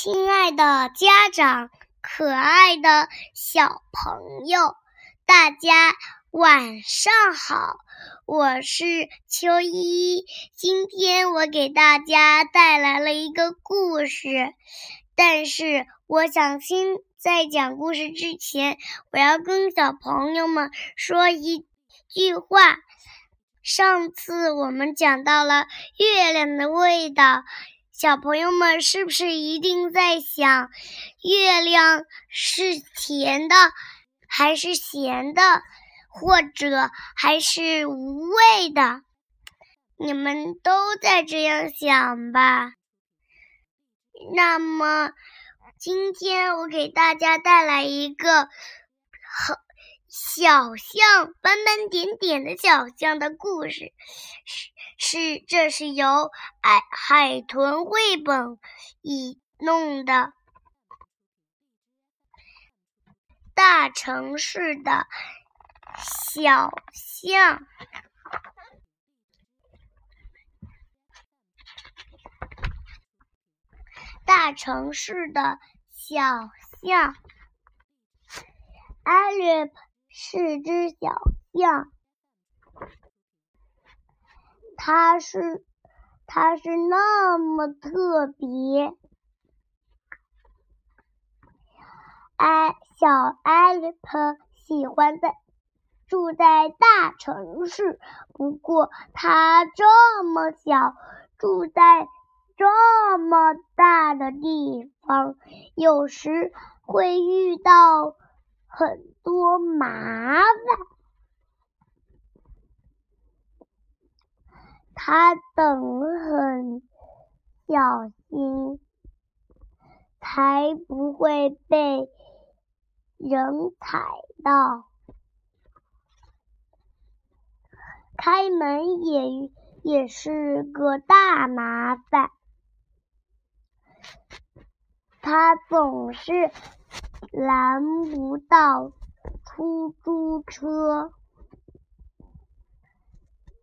亲爱的家长，可爱的小朋友，大家晚上好！我是秋依，今天我给大家带来了一个故事。但是，我想先在讲故事之前，我要跟小朋友们说一句话。上次我们讲到了月亮的味道。小朋友们是不是一定在想，月亮是甜的，还是咸的，或者还是无味的？你们都在这样想吧？那么，今天我给大家带来一个很小象斑斑点点的小象的故事。是。是，这是由海海豚绘本以弄的。大城市的小象，大城市的小象。艾瑞是只小象。它是，它是那么特别。艾小艾利特喜欢在住在大城市，不过它这么小，住在这么大的地方，有时会遇到很多麻烦。他等很小心，才不会被人踩到。开门也也是个大麻烦，他总是拦不到出租车。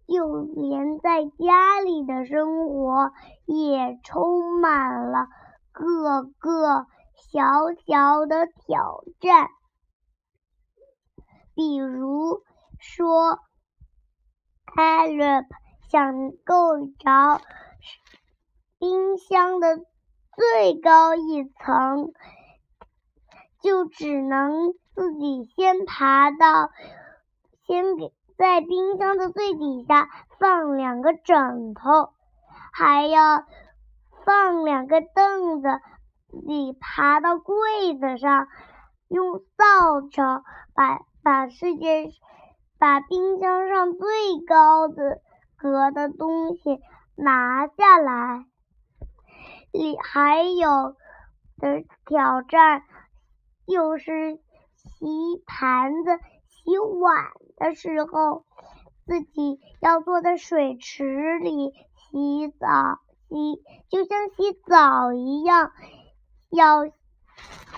就连在家里的生活也充满了各个小小的挑战，比如说，艾瑞想够着冰箱的最高一层，就只能自己先爬到，先给。在冰箱的最底下放两个枕头，还要放两个凳子。你爬到柜子上，用扫帚把把世界把冰箱上最高的格的东西拿下来。你还有的挑战就是洗盘子。洗碗的时候，自己要坐在水池里洗澡，洗就像洗澡一样，要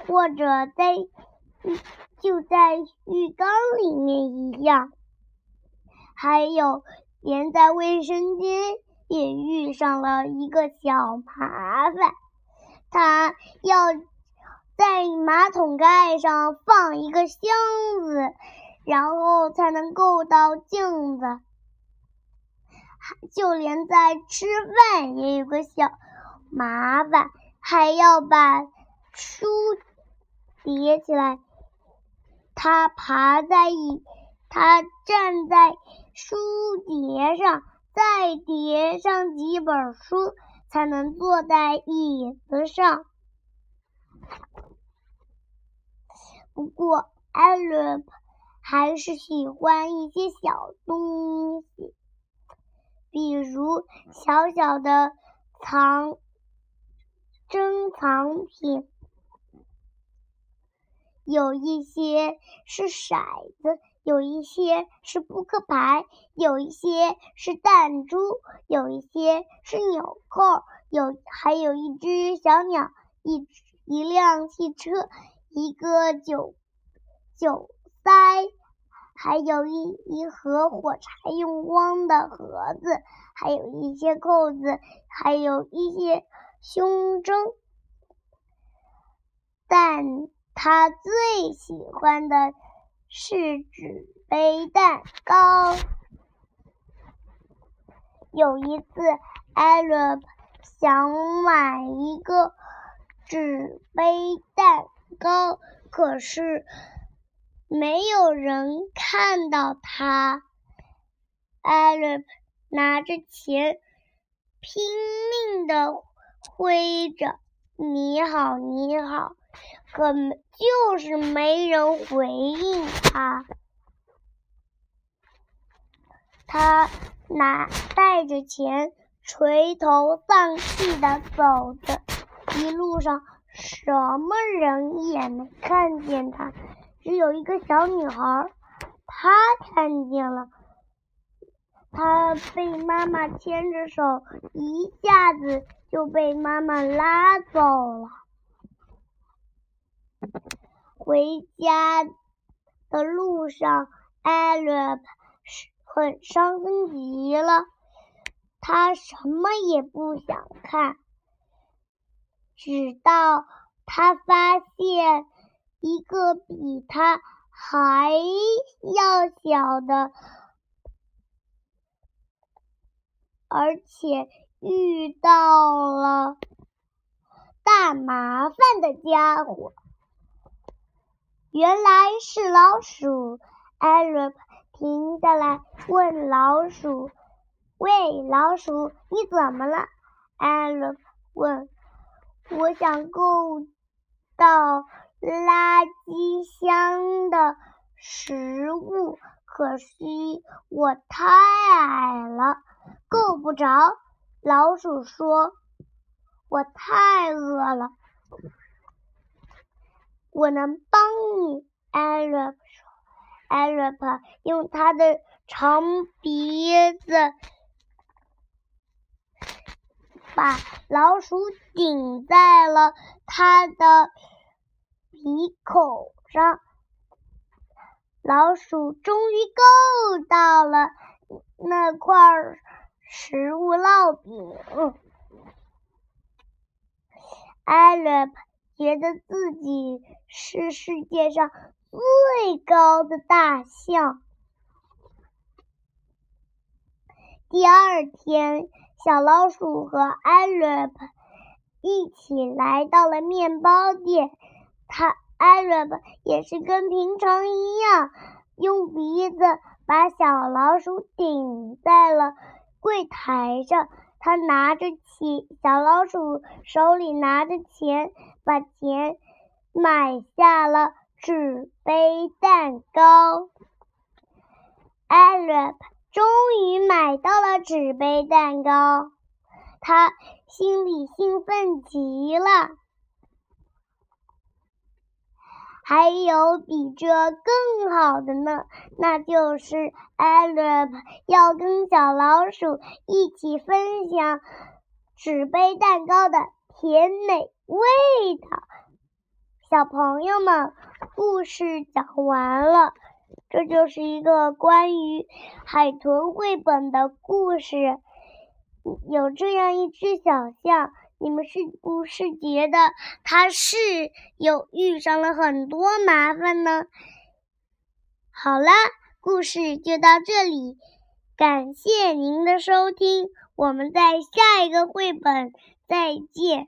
或者在就在浴缸里面一样。还有，连在卫生间也遇上了一个小麻烦，他要在马桶盖上放一个箱子。然后才能够到镜子，就连在吃饭也有个小麻烦，还要把书叠起来。他爬在椅，他站在书叠上，再叠上几本书，才能坐在椅子上。不过，艾伦。还是喜欢一些小东西，比如小小的藏珍藏品，有一些是骰子，有一些是扑克牌，有一些是弹珠，有一些是纽扣，有还有一只小鸟，一一辆汽车，一个酒酒塞。还有一一盒火柴用光的盒子，还有一些扣子，还有一些胸针。但他最喜欢的是纸杯蛋糕。有一次，艾伦想买一个纸杯蛋高，可是没有人看到他。艾瑞拿着钱，拼命的挥着：“你好，你好。”可就是没人回应他。他拿带着钱，垂头丧气的走着，一路上什么人也没看见他，只有一个小女孩，她看见了。她被妈妈牵着手，一下子就被妈妈拉走了。回家的路上，艾伦很伤心极了。他什么也不想看，直到他发现一个比他还要小的，而且遇到了大麻烦的家伙。原来是老鼠。艾伦停下来问老鼠：“喂，老鼠，你怎么了？”艾伦问：“我想够到垃圾箱的食物，可惜我太矮了，够不着。”老鼠说：“我太饿了。”我能帮你，艾瑞说。艾瑞克用他的长鼻子把老鼠顶在了他的鼻孔上，老鼠终于够到了那块食物烙饼。艾伦。觉得自己是世界上最高的大象。第二天，小老鼠和艾瑞一起来到了面包店。他艾瑞也是跟平常一样，用鼻子把小老鼠顶在了柜台上。他拿着钱，小老鼠手里拿着钱。把钱买下了纸杯蛋糕，艾瑞终于买到了纸杯蛋糕，他心里兴奋极了。还有比这更好的呢，那就是艾瑞要跟小老鼠一起分享纸杯蛋糕的甜美。味道，小朋友们，故事讲完了。这就是一个关于海豚绘本的故事。有这样一只小象，你们是不是觉得它是有遇上了很多麻烦呢？好啦，故事就到这里，感谢您的收听，我们在下一个绘本再见。